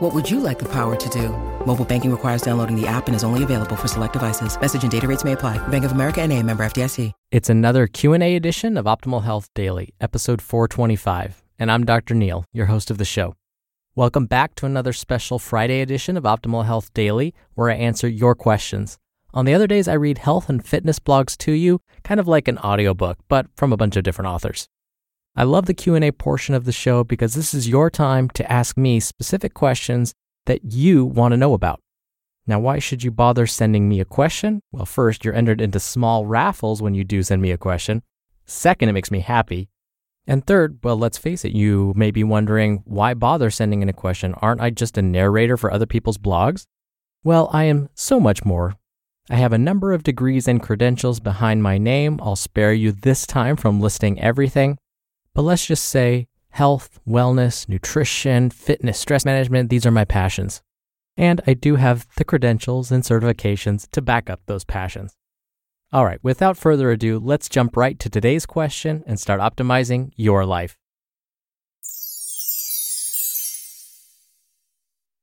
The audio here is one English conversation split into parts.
What would you like the power to do? Mobile banking requires downloading the app and is only available for select devices. Message and data rates may apply. Bank of America and a member FDIC. It's another Q&A edition of Optimal Health Daily, episode 425, and I'm Dr. Neal, your host of the show. Welcome back to another special Friday edition of Optimal Health Daily, where I answer your questions. On the other days, I read health and fitness blogs to you, kind of like an audiobook, but from a bunch of different authors. I love the Q&A portion of the show because this is your time to ask me specific questions that you want to know about. Now, why should you bother sending me a question? Well, first, you're entered into small raffles when you do send me a question. Second, it makes me happy. And third, well, let's face it, you may be wondering why bother sending in a question? Aren't I just a narrator for other people's blogs? Well, I am so much more. I have a number of degrees and credentials behind my name. I'll spare you this time from listing everything. But let's just say health, wellness, nutrition, fitness, stress management, these are my passions. And I do have the credentials and certifications to back up those passions. All right, without further ado, let's jump right to today's question and start optimizing your life.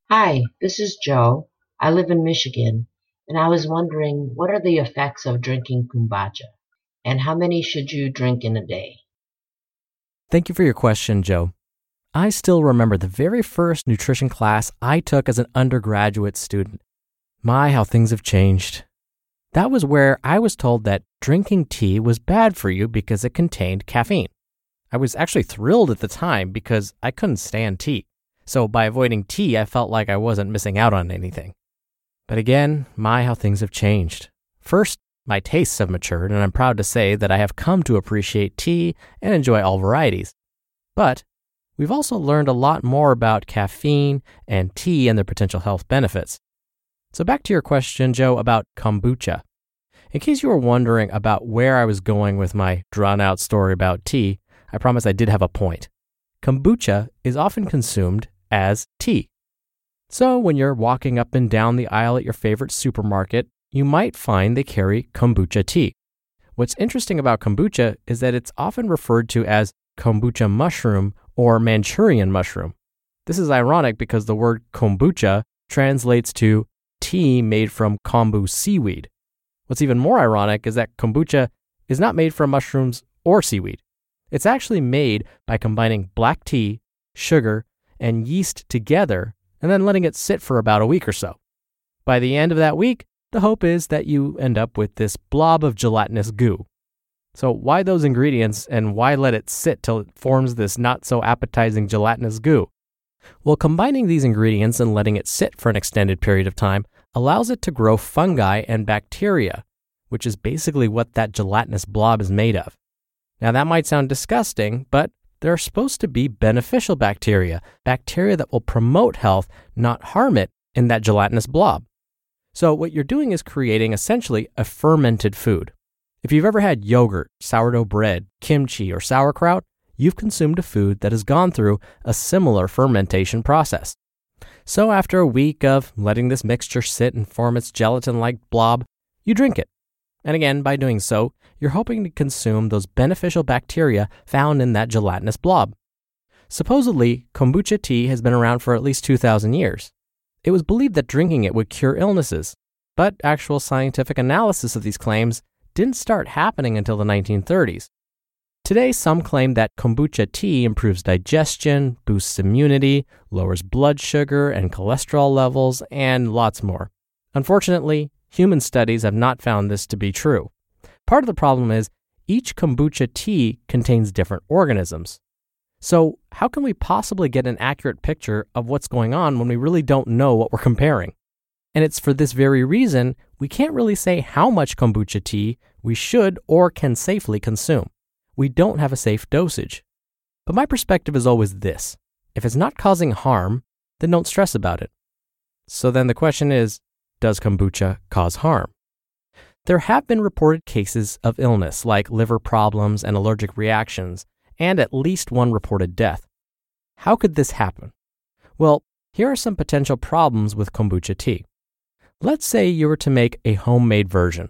Hi, this is Joe. I live in Michigan, and I was wondering what are the effects of drinking kombucha, and how many should you drink in a day? Thank you for your question, Joe. I still remember the very first nutrition class I took as an undergraduate student. My, how things have changed. That was where I was told that drinking tea was bad for you because it contained caffeine. I was actually thrilled at the time because I couldn't stand tea. So by avoiding tea, I felt like I wasn't missing out on anything. But again, my, how things have changed. First, my tastes have matured, and I'm proud to say that I have come to appreciate tea and enjoy all varieties. But we've also learned a lot more about caffeine and tea and their potential health benefits. So, back to your question, Joe, about kombucha. In case you were wondering about where I was going with my drawn out story about tea, I promise I did have a point. Kombucha is often consumed as tea. So, when you're walking up and down the aisle at your favorite supermarket, you might find they carry kombucha tea. What's interesting about kombucha is that it's often referred to as kombucha mushroom or Manchurian mushroom. This is ironic because the word kombucha translates to tea made from kombu seaweed. What's even more ironic is that kombucha is not made from mushrooms or seaweed. It's actually made by combining black tea, sugar, and yeast together and then letting it sit for about a week or so. By the end of that week, the hope is that you end up with this blob of gelatinous goo. So, why those ingredients and why let it sit till it forms this not so appetizing gelatinous goo? Well, combining these ingredients and letting it sit for an extended period of time allows it to grow fungi and bacteria, which is basically what that gelatinous blob is made of. Now, that might sound disgusting, but there are supposed to be beneficial bacteria, bacteria that will promote health, not harm it, in that gelatinous blob. So, what you're doing is creating essentially a fermented food. If you've ever had yogurt, sourdough bread, kimchi, or sauerkraut, you've consumed a food that has gone through a similar fermentation process. So, after a week of letting this mixture sit and form its gelatin like blob, you drink it. And again, by doing so, you're hoping to consume those beneficial bacteria found in that gelatinous blob. Supposedly, kombucha tea has been around for at least 2,000 years. It was believed that drinking it would cure illnesses, but actual scientific analysis of these claims didn't start happening until the 1930s. Today, some claim that kombucha tea improves digestion, boosts immunity, lowers blood sugar and cholesterol levels, and lots more. Unfortunately, human studies have not found this to be true. Part of the problem is each kombucha tea contains different organisms. So, how can we possibly get an accurate picture of what's going on when we really don't know what we're comparing? And it's for this very reason we can't really say how much kombucha tea we should or can safely consume. We don't have a safe dosage. But my perspective is always this if it's not causing harm, then don't stress about it. So then the question is does kombucha cause harm? There have been reported cases of illness like liver problems and allergic reactions and at least one reported death. How could this happen? Well, here are some potential problems with kombucha tea. Let's say you were to make a homemade version.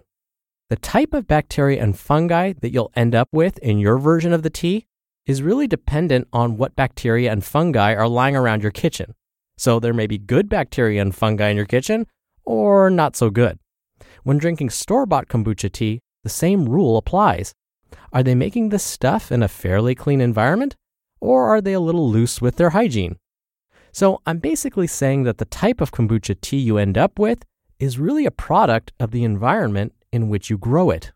The type of bacteria and fungi that you'll end up with in your version of the tea is really dependent on what bacteria and fungi are lying around your kitchen. So there may be good bacteria and fungi in your kitchen, or not so good. When drinking store bought kombucha tea, the same rule applies. Are they making this stuff in a fairly clean environment? Or are they a little loose with their hygiene? So I'm basically saying that the type of kombucha tea you end up with is really a product of the environment in which you grow it.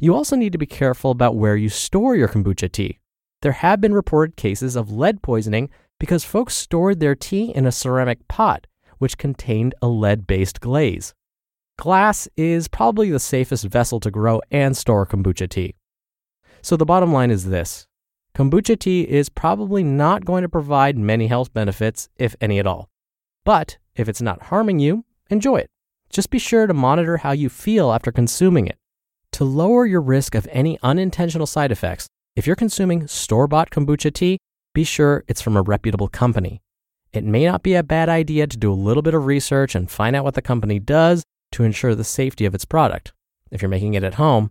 You also need to be careful about where you store your kombucha tea. There have been reported cases of lead poisoning because folks stored their tea in a ceramic pot, which contained a lead based glaze. Glass is probably the safest vessel to grow and store kombucha tea. So the bottom line is this kombucha tea is probably not going to provide many health benefits, if any at all. But if it's not harming you, enjoy it. Just be sure to monitor how you feel after consuming it. To lower your risk of any unintentional side effects, if you're consuming store bought kombucha tea, be sure it's from a reputable company. It may not be a bad idea to do a little bit of research and find out what the company does to ensure the safety of its product. If you're making it at home,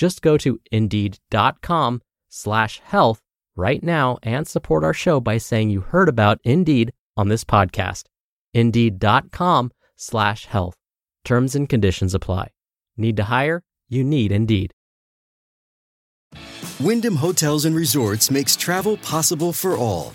Just go to indeed.com slash health right now and support our show by saying you heard about Indeed on this podcast. Indeed.com slash health. Terms and conditions apply. Need to hire? You need Indeed. Wyndham Hotels and Resorts makes travel possible for all.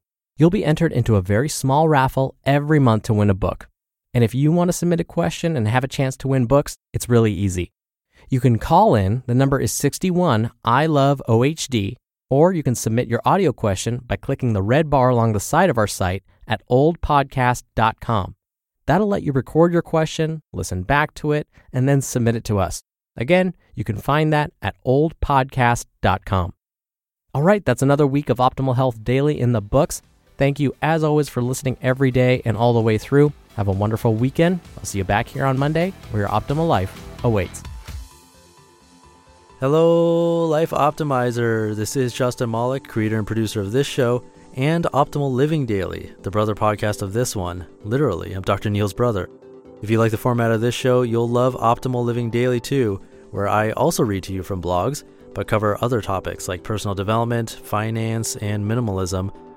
You'll be entered into a very small raffle every month to win a book. And if you want to submit a question and have a chance to win books, it's really easy. You can call in, the number is 61 I love OHD, or you can submit your audio question by clicking the red bar along the side of our site at oldpodcast.com. That'll let you record your question, listen back to it, and then submit it to us. Again, you can find that at oldpodcast.com. All right, that's another week of Optimal Health Daily in the books. Thank you, as always, for listening every day and all the way through. Have a wonderful weekend. I'll see you back here on Monday where your optimal life awaits. Hello, Life Optimizer. This is Justin Malik, creator and producer of this show and Optimal Living Daily, the brother podcast of this one. Literally, I'm Dr. Neal's brother. If you like the format of this show, you'll love Optimal Living Daily too, where I also read to you from blogs, but cover other topics like personal development, finance, and minimalism